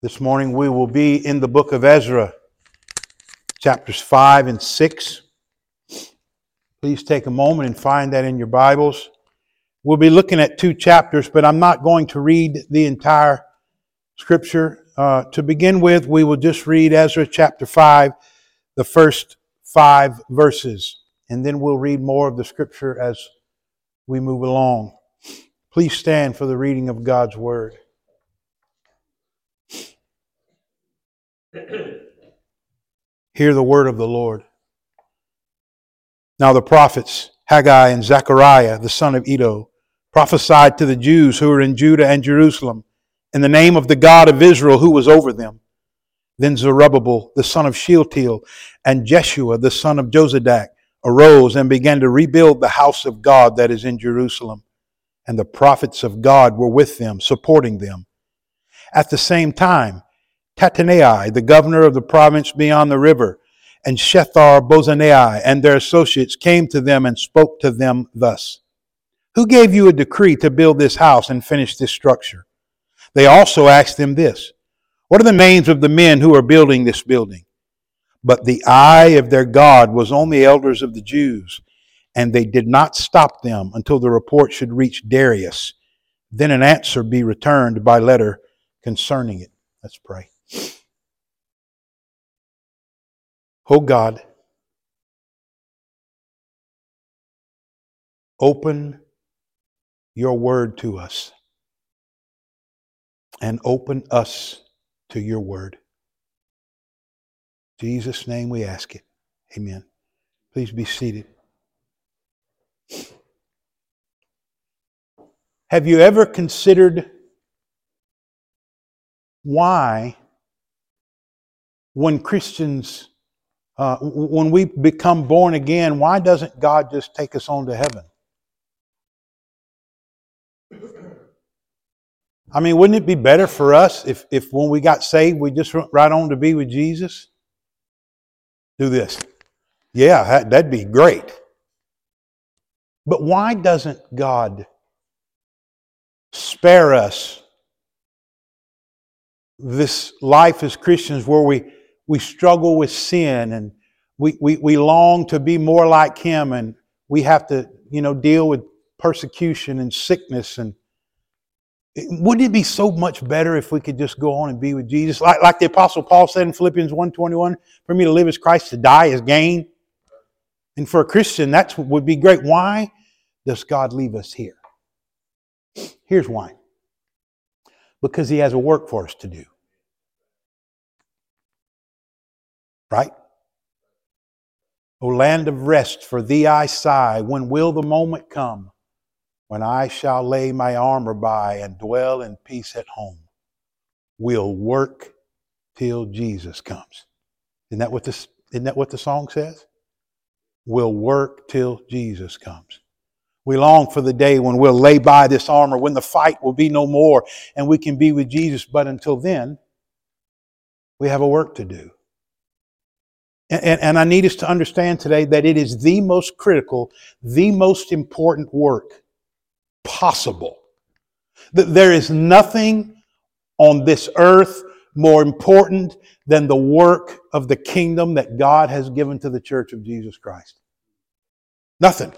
This morning we will be in the book of Ezra, chapters 5 and 6. Please take a moment and find that in your Bibles. We'll be looking at two chapters, but I'm not going to read the entire scripture. Uh, to begin with, we will just read Ezra chapter 5, the first five verses, and then we'll read more of the scripture as we move along. Please stand for the reading of God's word. Hear the word of the Lord. Now the prophets, Haggai and Zechariah, the son of Iddo, prophesied to the Jews who were in Judah and Jerusalem in the name of the God of Israel who was over them. Then Zerubbabel, the son of Shealtiel, and Jeshua, the son of Jozadak, arose and began to rebuild the house of God that is in Jerusalem. And the prophets of God were with them, supporting them. At the same time, Tattenai, the governor of the province beyond the river, and Shethar Bozenai and their associates came to them and spoke to them thus Who gave you a decree to build this house and finish this structure? They also asked them this What are the names of the men who are building this building? But the eye of their God was on the elders of the Jews, and they did not stop them until the report should reach Darius. Then an answer be returned by letter concerning it. Let's pray. Oh God, open your word to us and open us to your word. In Jesus' name we ask it. Amen. Please be seated. Have you ever considered why, when Christians, uh, when we become born again, why doesn't God just take us on to heaven? I mean, wouldn't it be better for us if, if when we got saved, we just went right on to be with Jesus? Do this. Yeah, that'd be great. But why doesn't God spare us this life as Christians where we, we struggle with sin and we, we, we long to be more like Him and we have to, you know, deal with persecution and sickness and wouldn't it be so much better if we could just go on and be with Jesus? Like, like the Apostle Paul said in Philippians 1.21, for me to live as Christ, to die as gain. And for a Christian, that would be great. Why does God leave us here? Here's why because he has a work for us to do. Right? O land of rest, for thee I sigh. When will the moment come when I shall lay my armor by and dwell in peace at home? We'll work till Jesus comes. Isn't that what, this, isn't that what the song says? We'll work till Jesus comes. We long for the day when we'll lay by this armor, when the fight will be no more and we can be with Jesus. But until then, we have a work to do. And, and, I need us to understand today that it is the most critical, the most important work possible. That there is nothing on this earth more important than the work of the kingdom that God has given to the church of Jesus Christ. Nothing.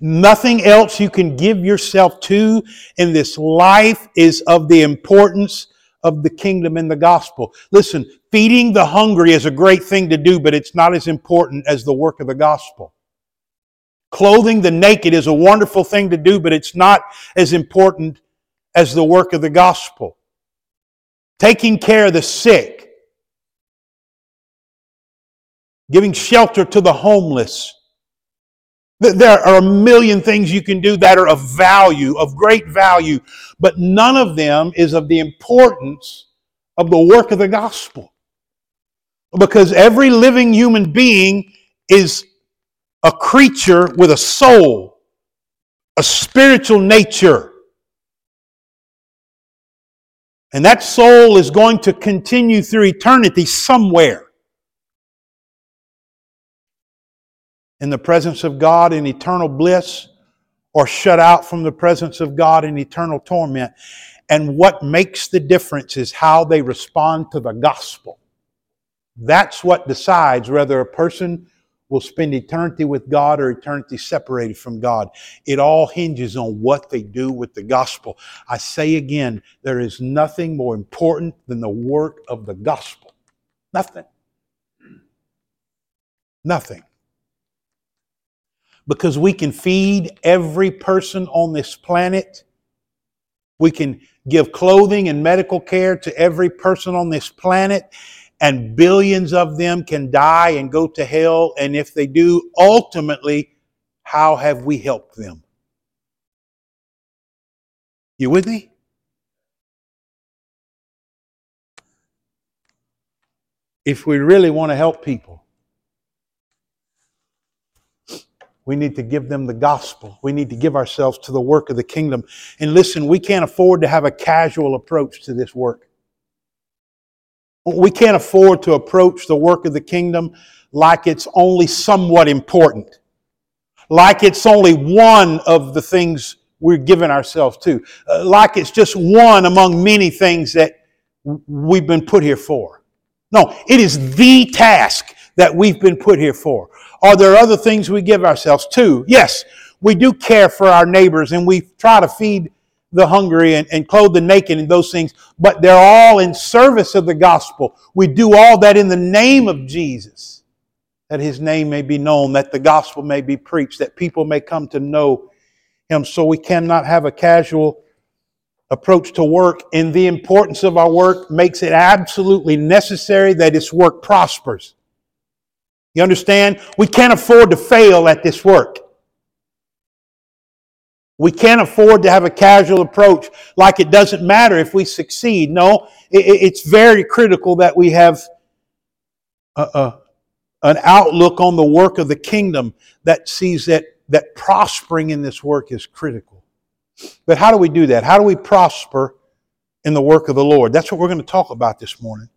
Nothing else you can give yourself to in this life is of the importance of the kingdom and the gospel. Listen, feeding the hungry is a great thing to do, but it's not as important as the work of the gospel. Clothing the naked is a wonderful thing to do, but it's not as important as the work of the gospel. Taking care of the sick, giving shelter to the homeless, there are a million things you can do that are of value, of great value, but none of them is of the importance of the work of the gospel. Because every living human being is a creature with a soul, a spiritual nature. And that soul is going to continue through eternity somewhere. In the presence of God in eternal bliss or shut out from the presence of God in eternal torment. And what makes the difference is how they respond to the gospel. That's what decides whether a person will spend eternity with God or eternity separated from God. It all hinges on what they do with the gospel. I say again, there is nothing more important than the work of the gospel. Nothing. Nothing. Because we can feed every person on this planet. We can give clothing and medical care to every person on this planet and billions of them can die and go to hell. And if they do, ultimately, how have we helped them? You with me? If we really want to help people, we need to give them the gospel. We need to give ourselves to the work of the kingdom. And listen, we can't afford to have a casual approach to this work. We can't afford to approach the work of the kingdom like it's only somewhat important, like it's only one of the things we're giving ourselves to, uh, like it's just one among many things that we've been put here for. No, it is the task that we've been put here for. Are there other things we give ourselves to? Yes, we do care for our neighbors and we try to feed the hungry and, and clothe the naked and those things, but they're all in service of the gospel. We do all that in the name of Jesus, that his name may be known, that the gospel may be preached, that people may come to know him. So we cannot have a casual approach to work, and the importance of our work makes it absolutely necessary that its work prospers. You understand? We can't afford to fail at this work. We can't afford to have a casual approach like it doesn't matter if we succeed. No, it's very critical that we have a, a, an outlook on the work of the kingdom that sees that, that prospering in this work is critical. But how do we do that? How do we prosper in the work of the Lord? That's what we're going to talk about this morning.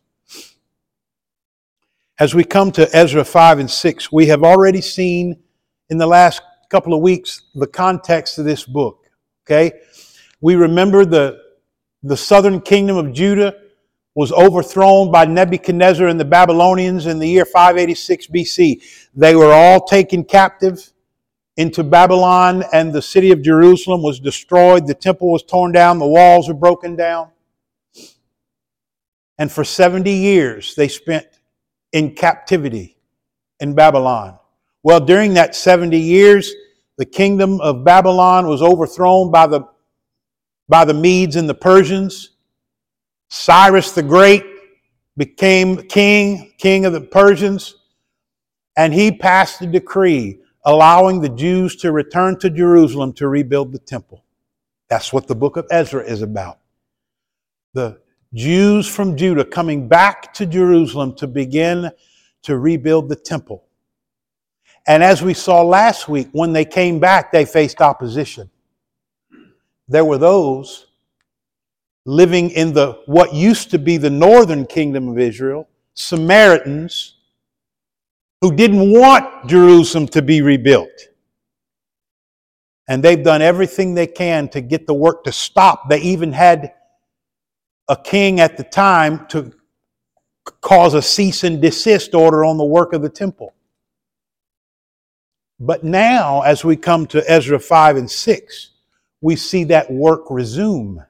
As we come to Ezra 5 and 6, we have already seen in the last couple of weeks the context of this book. Okay? We remember the, the southern kingdom of Judah was overthrown by Nebuchadnezzar and the Babylonians in the year 586 BC. They were all taken captive into Babylon, and the city of Jerusalem was destroyed. The temple was torn down, the walls were broken down. And for 70 years, they spent in captivity in Babylon. Well, during that 70 years, the kingdom of Babylon was overthrown by the, by the Medes and the Persians. Cyrus the Great became king, king of the Persians, and he passed a decree allowing the Jews to return to Jerusalem to rebuild the temple. That's what the book of Ezra is about. The Jews from Judah coming back to Jerusalem to begin to rebuild the temple. And as we saw last week, when they came back, they faced opposition. There were those living in the what used to be the northern kingdom of Israel, Samaritans, who didn't want Jerusalem to be rebuilt. And they've done everything they can to get the work to stop. They even had a king at the time to cause a cease and desist order on the work of the temple. But now, as we come to Ezra 5 and 6, we see that work resume.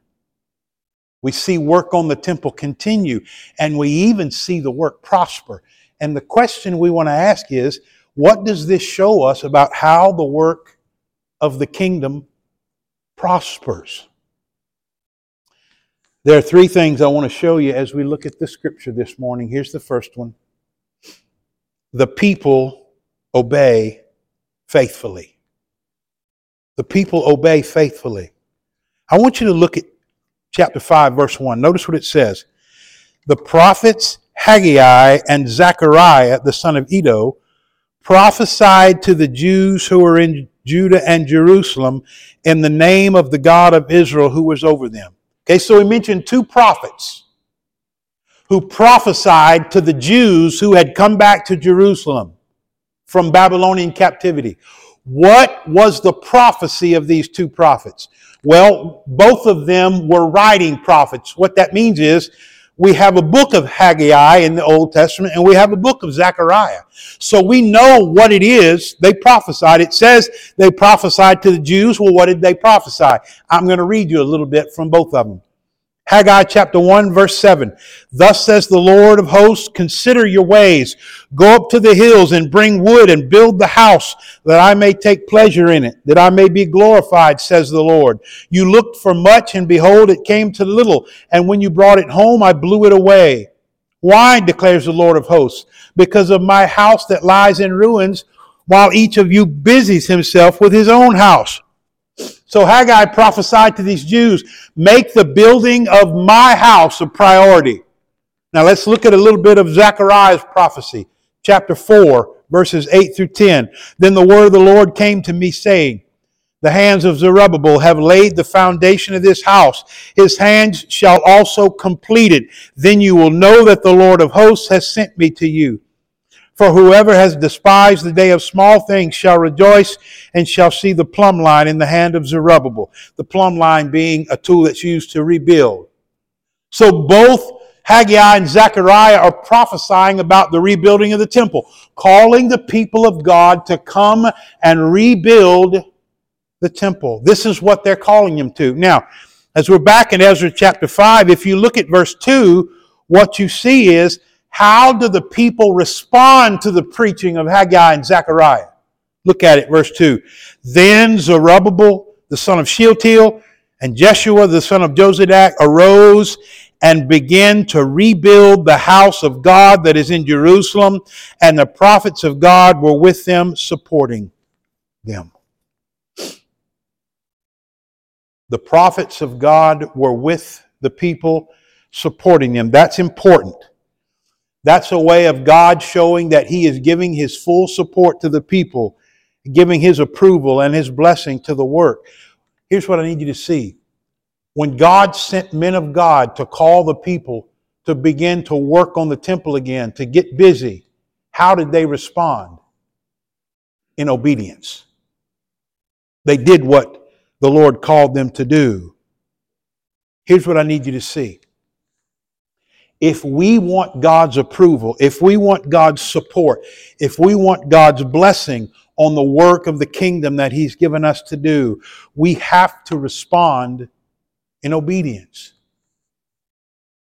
We see work on the temple continue, and we even see the work prosper. And the question we want to ask is what does this show us about how the work of the kingdom prospers? There are three things I want to show you as we look at the scripture this morning. Here's the first one the people obey faithfully. The people obey faithfully. I want you to look at chapter 5, verse 1. Notice what it says. The prophets Haggai and Zechariah, the son of Iddo, prophesied to the Jews who were in Judah and Jerusalem in the name of the God of Israel who was over them. Okay, so he mentioned two prophets who prophesied to the Jews who had come back to Jerusalem from Babylonian captivity. What was the prophecy of these two prophets? Well, both of them were writing prophets. What that means is we have a book of Haggai in the Old Testament and we have a book of Zechariah. So we know what it is they prophesied. It says they prophesied to the Jews. Well, what did they prophesy? I'm going to read you a little bit from both of them. Haggai chapter 1 verse 7. Thus says the Lord of hosts, consider your ways. Go up to the hills and bring wood and build the house that I may take pleasure in it, that I may be glorified, says the Lord. You looked for much and behold, it came to little. And when you brought it home, I blew it away. Why, declares the Lord of hosts? Because of my house that lies in ruins, while each of you busies himself with his own house. So Haggai prophesied to these Jews, make the building of my house a priority. Now let's look at a little bit of Zechariah's prophecy, chapter 4, verses 8 through 10. Then the word of the Lord came to me saying, the hands of Zerubbabel have laid the foundation of this house. His hands shall also complete it. Then you will know that the Lord of hosts has sent me to you. For whoever has despised the day of small things shall rejoice and shall see the plumb line in the hand of Zerubbabel. The plumb line being a tool that's used to rebuild. So both Haggai and Zechariah are prophesying about the rebuilding of the temple, calling the people of God to come and rebuild the temple. This is what they're calling them to. Now, as we're back in Ezra chapter 5, if you look at verse 2, what you see is how do the people respond to the preaching of Haggai and Zechariah? Look at it, verse 2. Then Zerubbabel, the son of Shealtiel, and Jeshua, the son of Jozadak, arose and began to rebuild the house of God that is in Jerusalem, and the prophets of God were with them, supporting them. The prophets of God were with the people, supporting them. That's important. That's a way of God showing that He is giving His full support to the people, giving His approval and His blessing to the work. Here's what I need you to see. When God sent men of God to call the people to begin to work on the temple again, to get busy, how did they respond? In obedience. They did what the Lord called them to do. Here's what I need you to see if we want God's approval, if we want God's support, if we want God's blessing on the work of the kingdom that He's given us to do, we have to respond in obedience.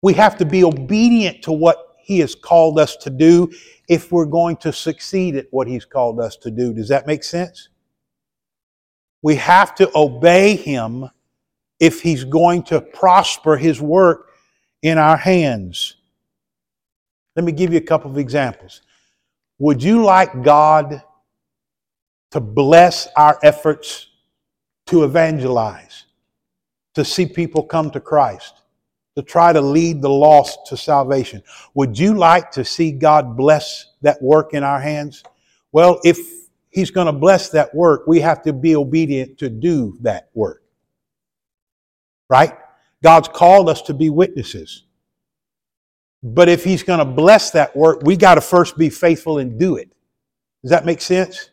We have to be obedient to what He has called us to do if we're going to succeed at what He's called us to do. Does that make sense? We have to obey Him if He's going to prosper His work in our hands. Let me give you a couple of examples. Would you like God to bless our efforts to evangelize, to see people come to Christ, to try to lead the lost to salvation? Would you like to see God bless that work in our hands? Well, if He's going to bless that work, we have to be obedient to do that work. Right? God's called us to be witnesses. But if He's going to bless that work, we got to first be faithful and do it. Does that make sense?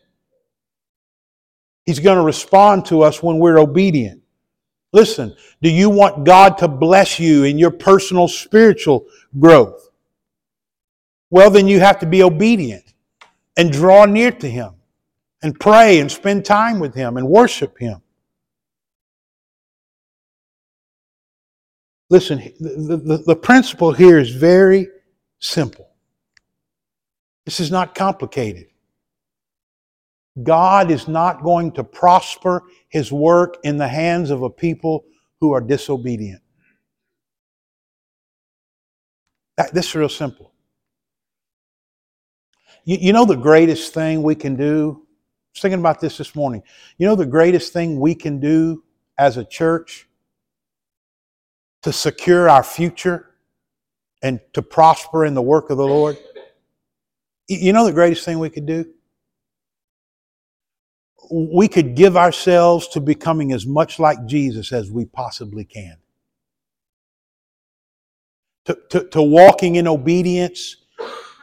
He's going to respond to us when we're obedient. Listen, do you want God to bless you in your personal spiritual growth? Well, then you have to be obedient and draw near to Him and pray and spend time with Him and worship Him. Listen, the, the, the principle here is very simple. This is not complicated. God is not going to prosper his work in the hands of a people who are disobedient. That, this is real simple. You, you know the greatest thing we can do? I was thinking about this this morning. You know the greatest thing we can do as a church to secure our future and to prosper in the work of the Lord? You know the greatest thing we could do? We could give ourselves to becoming as much like Jesus as we possibly can. To, to, to walking in obedience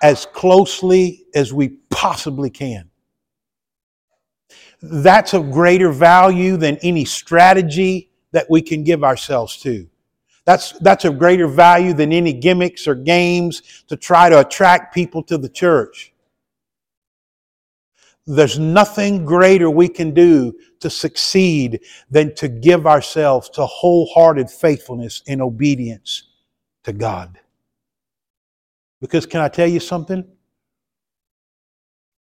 as closely as we possibly can. That's of greater value than any strategy that we can give ourselves to. That's, that's of greater value than any gimmicks or games to try to attract people to the church. There's nothing greater we can do to succeed than to give ourselves to wholehearted faithfulness and obedience to God. Because can I tell you something?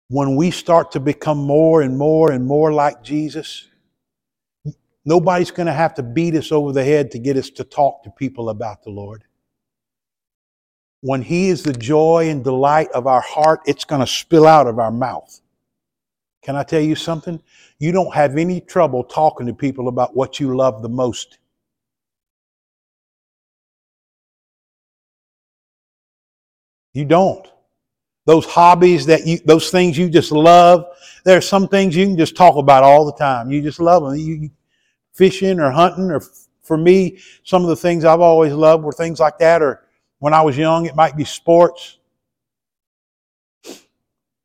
When we start to become more and more and more like Jesus, nobody's going to have to beat us over the head to get us to talk to people about the Lord. When He is the joy and delight of our heart, it's going to spill out of our mouth. Can I tell you something? You don't have any trouble talking to people about what you love the most. You don't. Those hobbies that you, those things you just love, there are some things you can just talk about all the time. You just love them. You, fishing or hunting, or for me, some of the things I've always loved were things like that, or when I was young, it might be sports.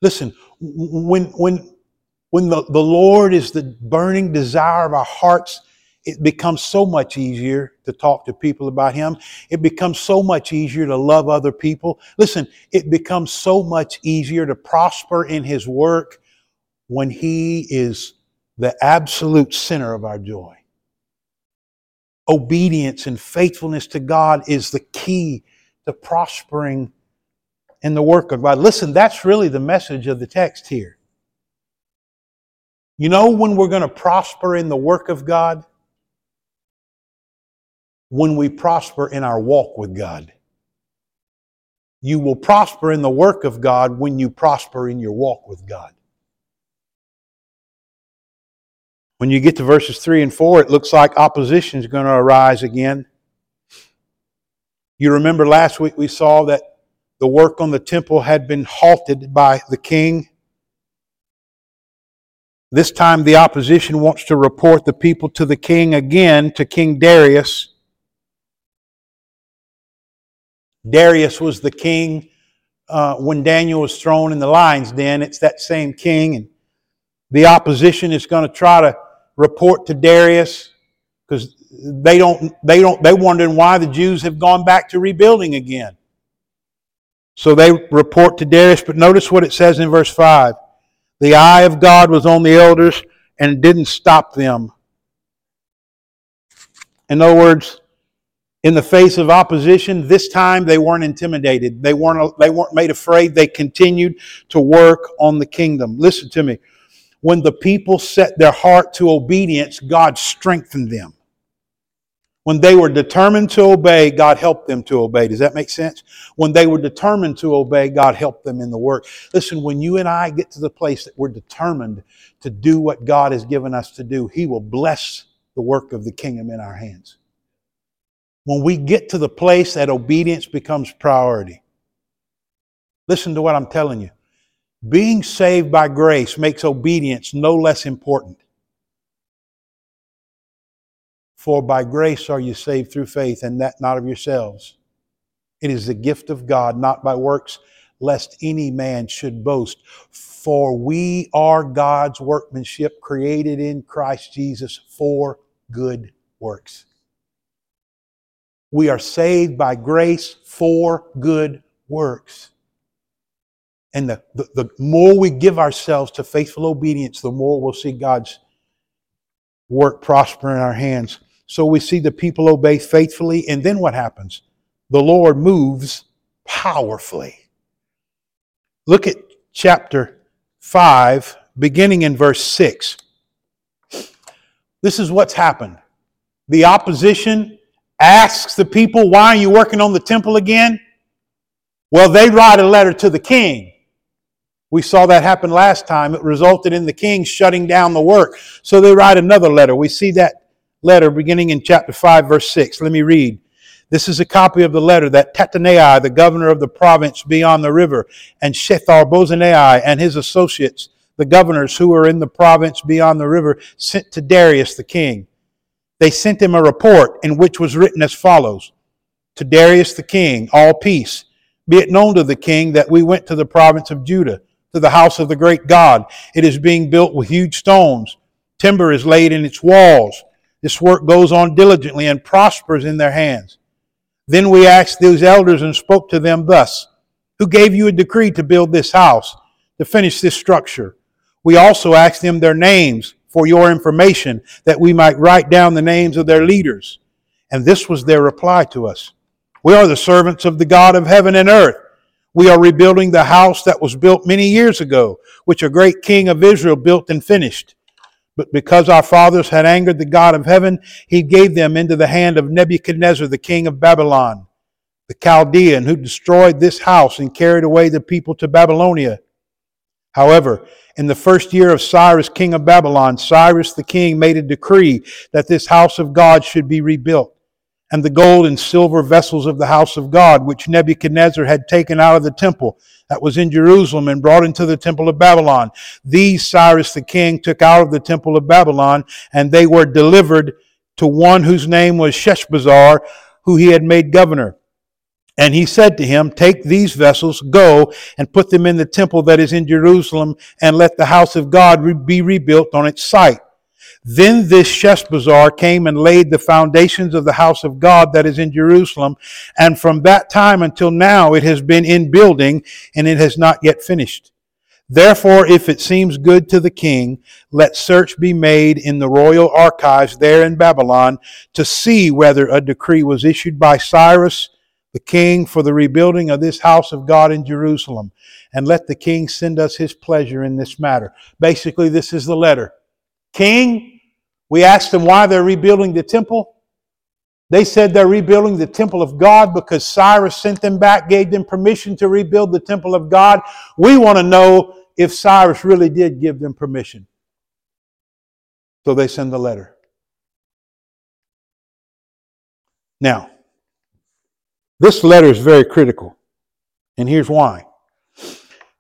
Listen, when, when, when the, the Lord is the burning desire of our hearts, it becomes so much easier to talk to people about Him. It becomes so much easier to love other people. Listen, it becomes so much easier to prosper in His work when He is the absolute center of our joy. Obedience and faithfulness to God is the key to prospering in the work of God. Listen, that's really the message of the text here. You know when we're going to prosper in the work of God? When we prosper in our walk with God. You will prosper in the work of God when you prosper in your walk with God. When you get to verses 3 and 4, it looks like opposition is going to arise again. You remember last week we saw that the work on the temple had been halted by the king this time, the opposition wants to report the people to the king again, to King Darius. Darius was the king uh, when Daniel was thrown in the lion's den. It's that same king. And the opposition is going to try to report to Darius because they don't, they don't, they're wondering why the Jews have gone back to rebuilding again. So they report to Darius, but notice what it says in verse 5. The eye of God was on the elders and didn't stop them. In other words, in the face of opposition, this time they weren't intimidated. They weren't, they weren't made afraid. They continued to work on the kingdom. Listen to me. When the people set their heart to obedience, God strengthened them. When they were determined to obey, God helped them to obey. Does that make sense? When they were determined to obey, God helped them in the work. Listen, when you and I get to the place that we're determined to do what God has given us to do, He will bless the work of the kingdom in our hands. When we get to the place that obedience becomes priority, listen to what I'm telling you. Being saved by grace makes obedience no less important. For by grace are you saved through faith, and that not of yourselves. It is the gift of God, not by works, lest any man should boast. For we are God's workmanship, created in Christ Jesus for good works. We are saved by grace for good works. And the, the, the, more we give ourselves to faithful obedience, the more we'll see God's work prosper in our hands. So we see the people obey faithfully, and then what happens? The Lord moves powerfully. Look at chapter 5, beginning in verse 6. This is what's happened. The opposition asks the people, Why are you working on the temple again? Well, they write a letter to the king. We saw that happen last time. It resulted in the king shutting down the work. So they write another letter. We see that letter beginning in chapter 5, verse 6. Let me read. This is a copy of the letter that Tattenai, the governor of the province beyond the river, and Shethar Bozenai and his associates, the governors who were in the province beyond the river, sent to Darius the king. They sent him a report in which was written as follows To Darius the king, all peace. Be it known to the king that we went to the province of Judah, to the house of the great God. It is being built with huge stones. Timber is laid in its walls This work goes on diligently and prospers in their hands. Then we asked those elders and spoke to them thus Who gave you a decree to build this house, to finish this structure? We also asked them their names for your information, that we might write down the names of their leaders. And this was their reply to us We are the servants of the God of heaven and earth. We are rebuilding the house that was built many years ago, which a great king of Israel built and finished. But because our fathers had angered the God of heaven, he gave them into the hand of Nebuchadnezzar, the king of Babylon, the Chaldean, who destroyed this house and carried away the people to Babylonia. However, in the first year of Cyrus, king of Babylon, Cyrus the king made a decree that this house of God should be rebuilt and the gold and silver vessels of the house of God, which Nebuchadnezzar had taken out of the temple that was in Jerusalem and brought into the temple of Babylon. These Cyrus the king took out of the temple of Babylon, and they were delivered to one whose name was Sheshbazzar, who he had made governor. And he said to him, Take these vessels, go and put them in the temple that is in Jerusalem, and let the house of God be rebuilt on its site. Then this Sheshbazzar came and laid the foundations of the house of God that is in Jerusalem. And from that time until now, it has been in building and it has not yet finished. Therefore, if it seems good to the king, let search be made in the royal archives there in Babylon to see whether a decree was issued by Cyrus the king for the rebuilding of this house of God in Jerusalem. And let the king send us his pleasure in this matter. Basically, this is the letter. King, we asked them why they're rebuilding the temple. They said they're rebuilding the temple of God because Cyrus sent them back, gave them permission to rebuild the temple of God. We want to know if Cyrus really did give them permission. So they send the letter. Now, this letter is very critical, and here's why.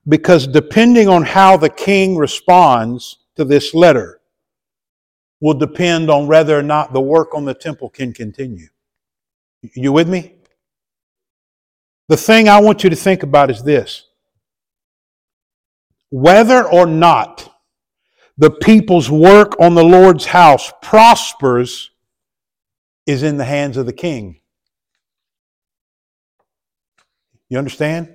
Because depending on how the king responds to this letter, will depend on whether or not the work on the temple can continue. You with me? The thing I want you to think about is this whether or not the people's work on the Lord's house prospers is in the hands of the king. You understand?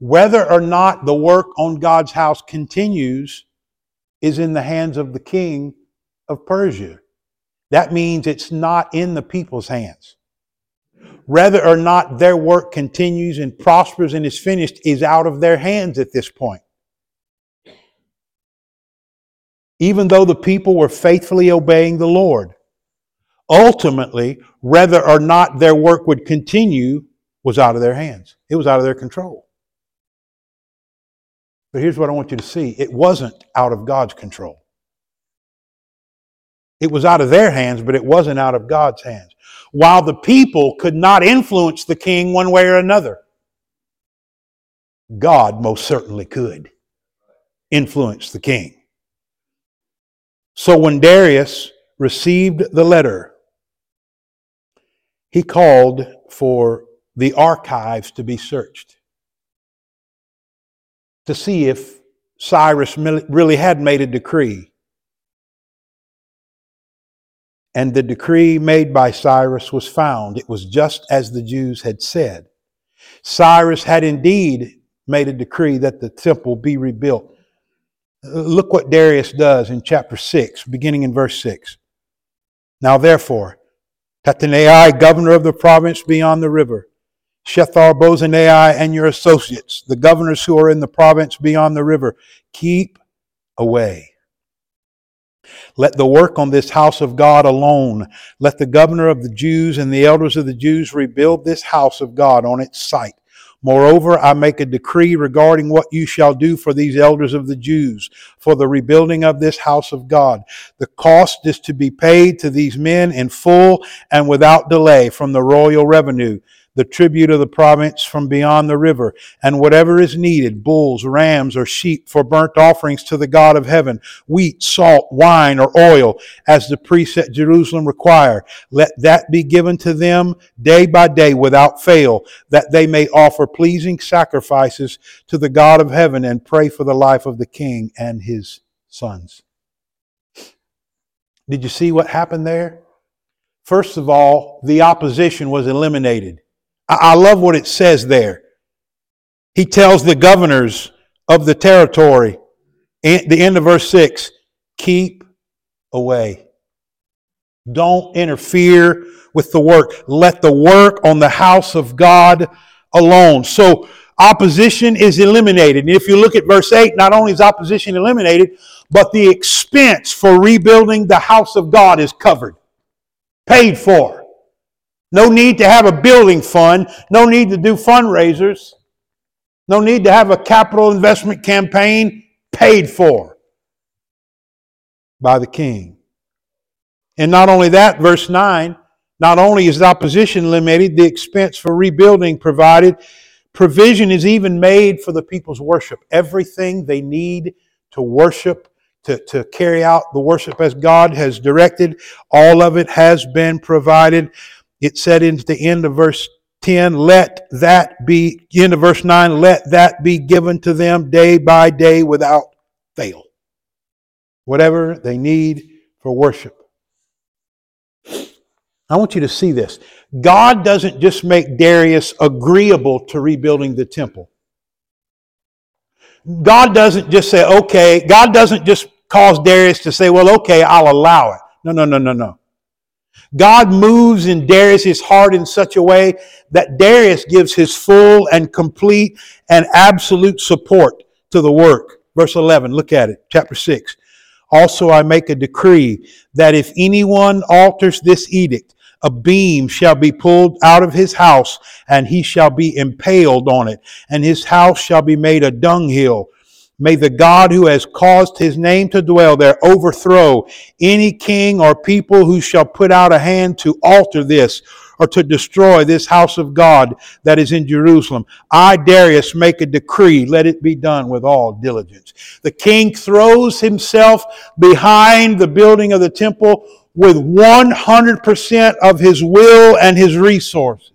Whether or not the work on God's house continues is in the hands of the king of Persia. That means it's not in the people's hands. Whether or not their work continues and prospers and is finished is out of their hands at this point. Even though the people were faithfully obeying the Lord, ultimately, whether or not their work would continue was out of their hands. It was out of their control. But here's what I want you to see it wasn't out of God's control. It was out of their hands, but it wasn't out of God's hands. While the people could not influence the king one way or another, God most certainly could influence the king. So when Darius received the letter, he called for the archives to be searched to see if Cyrus really had made a decree and the decree made by Cyrus was found. It was just as the Jews had said. Cyrus had indeed made a decree that the temple be rebuilt. Look what Darius does in chapter 6, beginning in verse 6. Now therefore, Tattenai, governor of the province beyond the river, Shethar Bozenai and your associates, the governors who are in the province beyond the river, keep away let the work on this house of God alone. Let the governor of the Jews and the elders of the Jews rebuild this house of God on its site. Moreover, I make a decree regarding what you shall do for these elders of the Jews for the rebuilding of this house of God. The cost is to be paid to these men in full and without delay from the royal revenue the tribute of the province from beyond the river, and whatever is needed bulls, rams, or sheep for burnt offerings to the God of heaven, wheat, salt, wine, or oil, as the priests at Jerusalem require. Let that be given to them day by day without fail, that they may offer pleasing sacrifices to the God of heaven and pray for the life of the king and his sons. Did you see what happened there? First of all, the opposition was eliminated. I love what it says there. He tells the governors of the territory, the end of verse 6, keep away. Don't interfere with the work. Let the work on the house of God alone. So opposition is eliminated. And if you look at verse 8, not only is opposition eliminated, but the expense for rebuilding the house of God is covered, paid for. No need to have a building fund, no need to do fundraisers, no need to have a capital investment campaign paid for by the king. And not only that, verse 9, not only is the opposition limited, the expense for rebuilding provided, provision is even made for the people's worship. Everything they need to worship, to, to carry out the worship as God has directed, all of it has been provided. It said in the end of verse 10, let that be, end of verse 9, let that be given to them day by day without fail. Whatever they need for worship. I want you to see this. God doesn't just make Darius agreeable to rebuilding the temple. God doesn't just say, okay, God doesn't just cause Darius to say, well, okay, I'll allow it. No, no, no, no, no. God moves in Darius' heart in such a way that Darius gives his full and complete and absolute support to the work. Verse 11, look at it, chapter 6. Also, I make a decree that if anyone alters this edict, a beam shall be pulled out of his house, and he shall be impaled on it, and his house shall be made a dunghill. May the God who has caused his name to dwell there overthrow any king or people who shall put out a hand to alter this or to destroy this house of God that is in Jerusalem. I, Darius, make a decree. Let it be done with all diligence. The king throws himself behind the building of the temple with 100% of his will and his resources.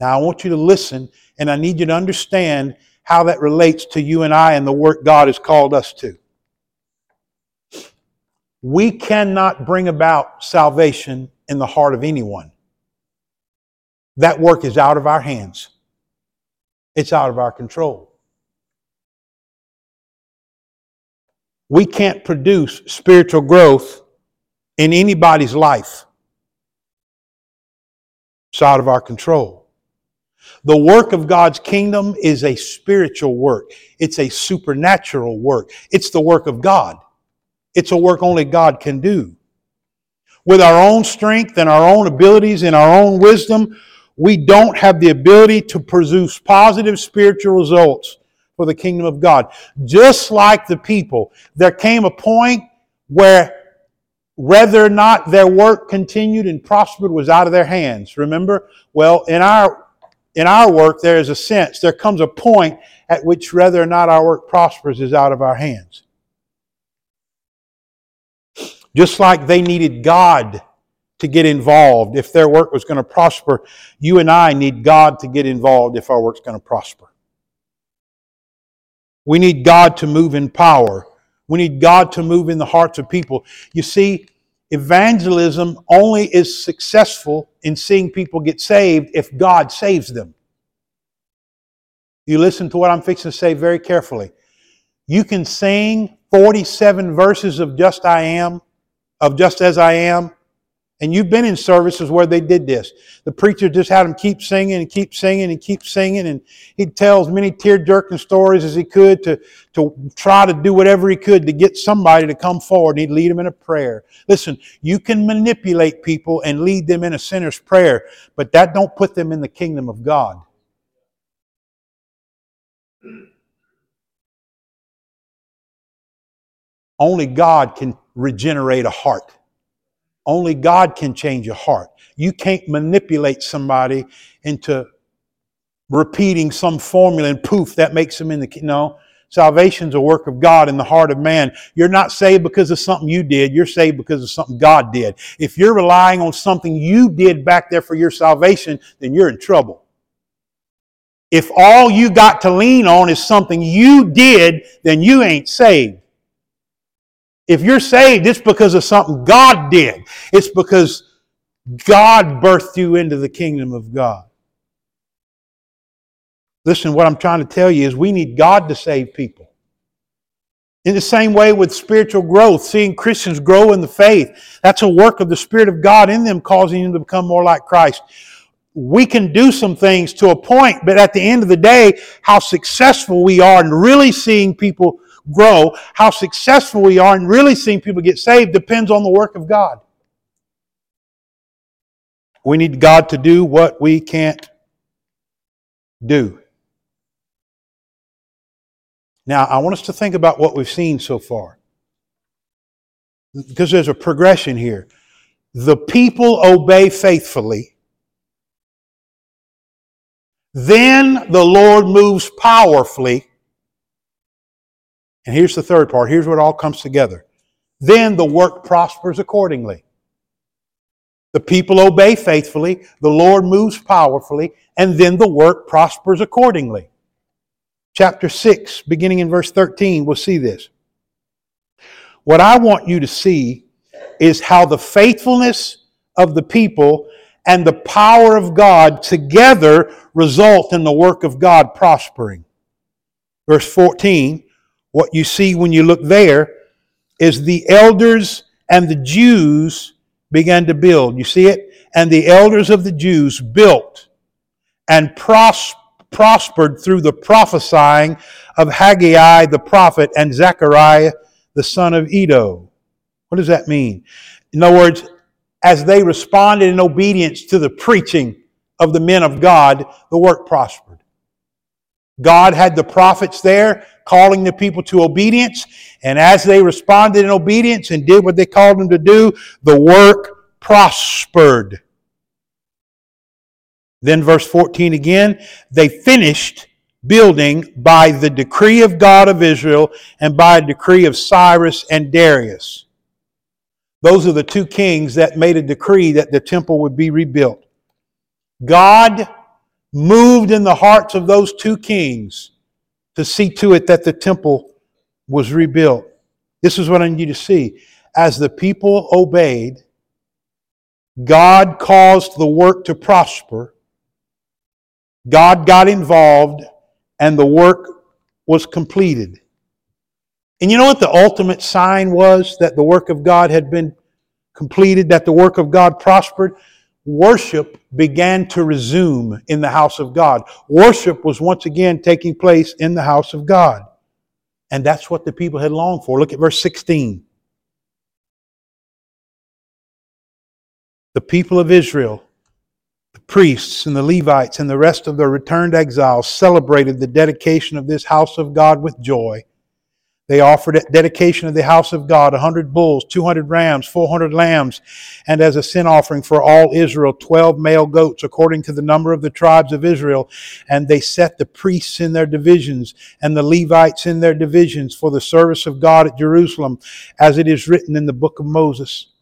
Now, I want you to listen, and I need you to understand how that relates to you and I and the work God has called us to. We cannot bring about salvation in the heart of anyone. That work is out of our hands, it's out of our control. We can't produce spiritual growth in anybody's life. It's out of our control. The work of God's kingdom is a spiritual work. It's a supernatural work. It's the work of God. It's a work only God can do. With our own strength and our own abilities and our own wisdom, we don't have the ability to produce positive spiritual results for the kingdom of God. Just like the people, there came a point where whether or not their work continued and prospered was out of their hands. Remember? Well, in our in our work, there is a sense, there comes a point at which whether or not our work prospers is out of our hands. Just like they needed God to get involved if their work was going to prosper, you and I need God to get involved if our work's going to prosper. We need God to move in power we need God to move in the hearts of people. You see, evangelism only is successful in seeing people get saved if God saves them. You listen to what I'm fixing to say very carefully. You can sing 47 verses of just I am, of just as I am, and you've been in services where they did this. The preacher just had them keep singing and keep singing and keep singing, and he'd tell as many tear-jerking stories as he could to, to try to do whatever he could to get somebody to come forward, and he'd lead them in a prayer. Listen, you can manipulate people and lead them in a sinner's prayer, but that don't put them in the kingdom of God. Only God can regenerate a heart. Only God can change your heart. You can't manipulate somebody into repeating some formula and poof, that makes them in the no. Salvation's a work of God in the heart of man. You're not saved because of something you did. You're saved because of something God did. If you're relying on something you did back there for your salvation, then you're in trouble. If all you got to lean on is something you did, then you ain't saved. If you're saved, it's because of something God did. It's because God birthed you into the kingdom of God. Listen, what I'm trying to tell you is we need God to save people. In the same way with spiritual growth, seeing Christians grow in the faith, that's a work of the Spirit of God in them, causing them to become more like Christ. We can do some things to a point, but at the end of the day, how successful we are in really seeing people grow, how successful we are in really seeing people get saved, depends on the work of God. We need God to do what we can't do. Now, I want us to think about what we've seen so far. Because there's a progression here. The people obey faithfully. Then the Lord moves powerfully. And here's the third part. Here's what all comes together. Then the work prospers accordingly. The people obey faithfully, the Lord moves powerfully, and then the work prospers accordingly. Chapter 6, beginning in verse 13, we'll see this. What I want you to see is how the faithfulness of the people and the power of God together result in the work of God prospering. Verse 14, what you see when you look there is the elders and the Jews began to build. You see it? And the elders of the Jews built and pros- prospered through the prophesying of Haggai the prophet and Zechariah the son of Iddo. What does that mean? In other words, as they responded in obedience to the preaching of the men of God, the work prospered. God had the prophets there calling the people to obedience. And as they responded in obedience and did what they called them to do, the work prospered. Then, verse 14 again, they finished building by the decree of God of Israel and by a decree of Cyrus and Darius. Those are the two kings that made a decree that the temple would be rebuilt. God moved in the hearts of those two kings to see to it that the temple was rebuilt. This is what I need you to see. As the people obeyed, God caused the work to prosper. God got involved, and the work was completed. And you know what the ultimate sign was that the work of God had been completed, that the work of God prospered? Worship began to resume in the house of God. Worship was once again taking place in the house of God. And that's what the people had longed for. Look at verse 16. The people of Israel, the priests and the Levites and the rest of the returned exiles celebrated the dedication of this house of God with joy they offered at dedication of the house of God hundred bulls, two hundred rams, four hundred lambs, and as a sin offering for all Israel, twelve male goats, according to the number of the tribes of Israel. And they set the priests in their divisions and the Levites in their divisions for the service of God at Jerusalem, as it is written in the book of Moses.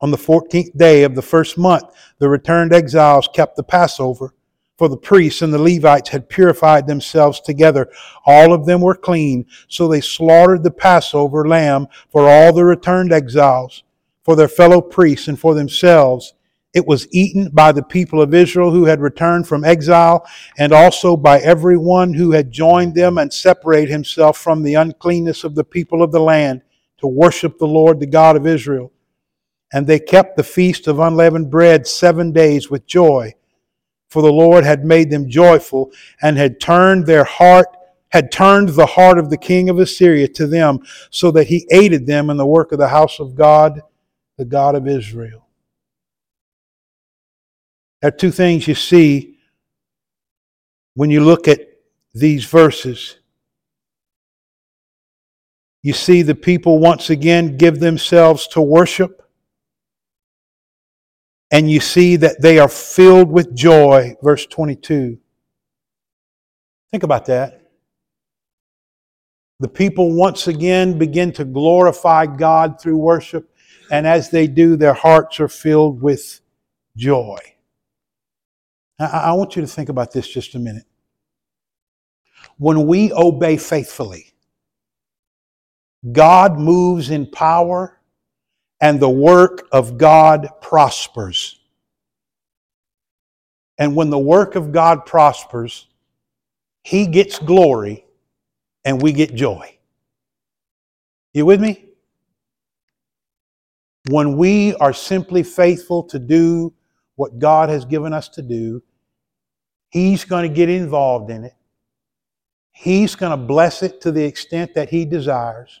On the fourteenth day of the first month, the returned exiles kept the Passover for the priests and the Levites had purified themselves together. All of them were clean, so they slaughtered the Passover lamb for all the returned exiles, for their fellow priests, and for themselves. It was eaten by the people of Israel who had returned from exile, and also by everyone who had joined them and separated himself from the uncleanness of the people of the land to worship the Lord, the God of Israel. And they kept the feast of unleavened bread seven days with joy for the Lord had made them joyful and had turned their heart had turned the heart of the king of Assyria to them so that he aided them in the work of the house of God, the God of Israel. There are two things you see when you look at these verses. You see the people once again give themselves to worship and you see that they are filled with joy. Verse 22. Think about that. The people once again begin to glorify God through worship, and as they do, their hearts are filled with joy. I want you to think about this just a minute. When we obey faithfully, God moves in power and the work of God prospers. And when the work of God prospers, He gets glory and we get joy. You with me? When we are simply faithful to do what God has given us to do, He's going to get involved in it. He's going to bless it to the extent that He desires.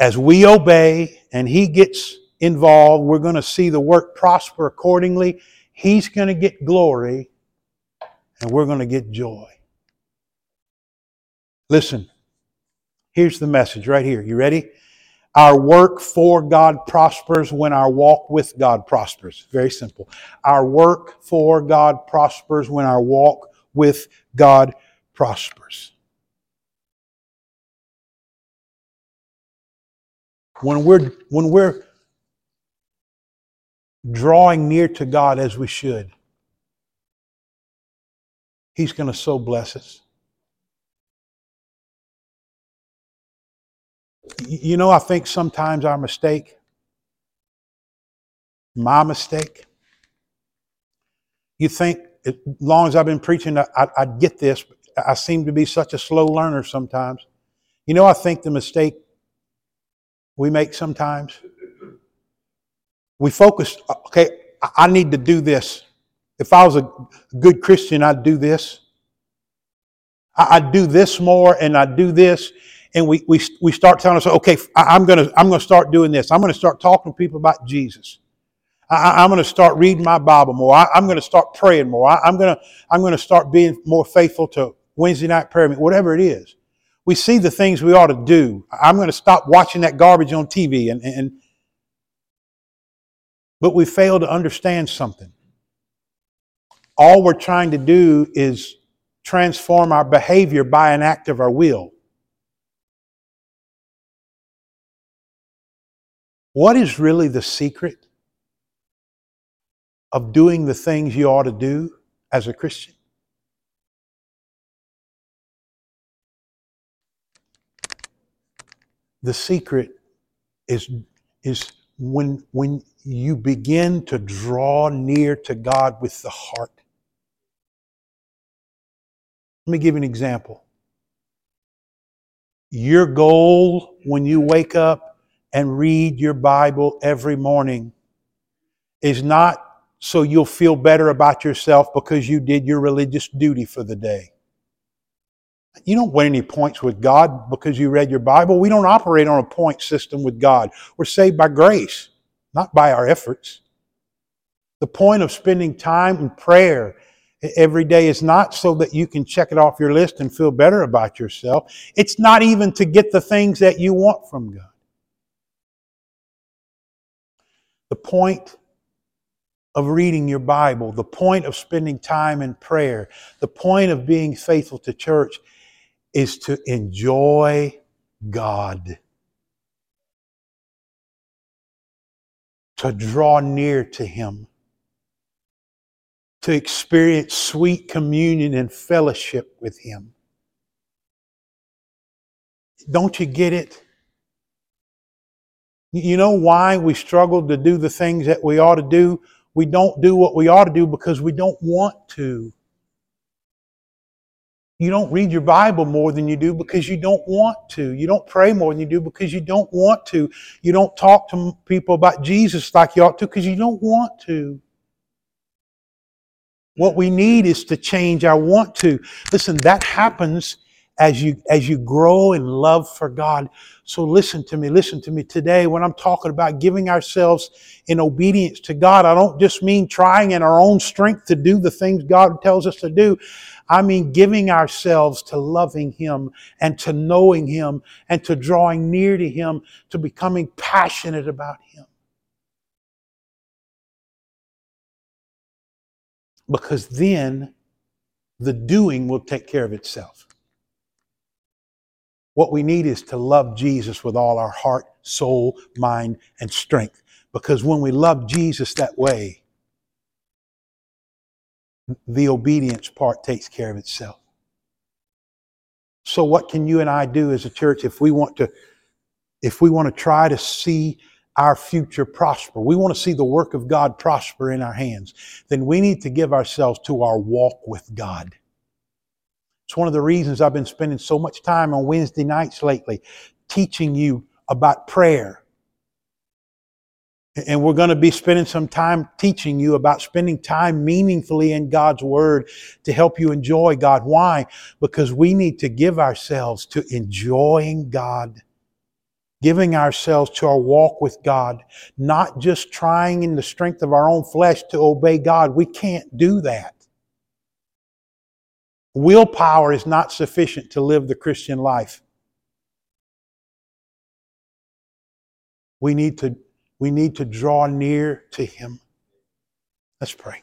As we obey and He gets involved, we're going to see the work prosper accordingly. He's going to get glory and we're going to get joy. Listen, here's the message right here. You ready? Our work for God prospers when our walk with God prospers. Very simple. Our work for God prospers when our walk with God prospers. When we're, when we're drawing near to God as we should, He's going to so bless us. You know, I think sometimes our mistake, my mistake, you think, as long as I've been preaching, I, I, get this. I seem to be such a slow learner sometimes. You know, I think the mistake we make sometimes, we focus, okay, I need to do this. If I was a good Christian, I'd do this. I'd do this more and I'd do this and we, we, we start telling us, okay, I'm going to I'm to start doing this. I'm going to start talking to people about Jesus. I, am going to start reading my Bible more. I, am going to start praying more. I, am going to I'm going to start being more faithful to Wednesday night prayer meeting, whatever it is. We see the things we ought to do. I'm going to stop watching that garbage on TV, and, and but we fail to understand something. All we're trying to do is transform our behavior by an act of our will. What is really the secret of doing the things you ought to do as a Christian? The secret is, is when, when you begin to draw near to God with the heart. Let me give you an example. Your goal when you wake up and read your Bible every morning is not so you'll feel better about yourself because you did your religious duty for the day. You don't win any points with God because you read your Bible. We don't operate on a point system with God. We're saved by grace, not by our efforts. The point of spending time in prayer every day is not so that you can check it off your list and feel better about yourself. It's not even to get the things that you want from God. The point of reading your Bible, the point of spending time in prayer, the point of being faithful to church is to enjoy God. To draw near to Him. To experience sweet communion and fellowship with Him. Don't you get it? You know why we struggle to do the things that we ought to do? We don't do what we ought to do because we don't want to. You don't read your Bible more than you do because you don't want to. You don't pray more than you do because you don't want to. You don't talk to people about Jesus like you ought to because you don't want to. What we need is to change our want to. Listen, that happens as you as you grow in love for God. So listen to me, listen to me today when I'm talking about giving ourselves in obedience to God. I don't just mean trying in our own strength to do the things God tells us to do. I mean giving ourselves to loving him and to knowing him and to drawing near to him, to becoming passionate about him. Because then the doing will take care of itself. What we need is to love Jesus with all our heart, soul, mind, and strength. Because when we love Jesus that way, the obedience part takes care of itself. So what can you and I do as a church if we want to if we want to try to see our future prosper, we want to see the work of God prosper in our hands, then we need to give ourselves to our walk with God. It's one of the reasons I've been spending so much time on Wednesday nights lately teaching you about prayer. And we're going to be spending some time teaching you about spending time meaningfully in God's Word to help you enjoy God. Why? Because we need to give ourselves to enjoying God giving ourselves to our walk with God, not just trying in the strength of our own flesh to obey God. We can't do that. Willpower is not sufficient to live the Christian life. We need to, we need to draw near to Him. Let's pray.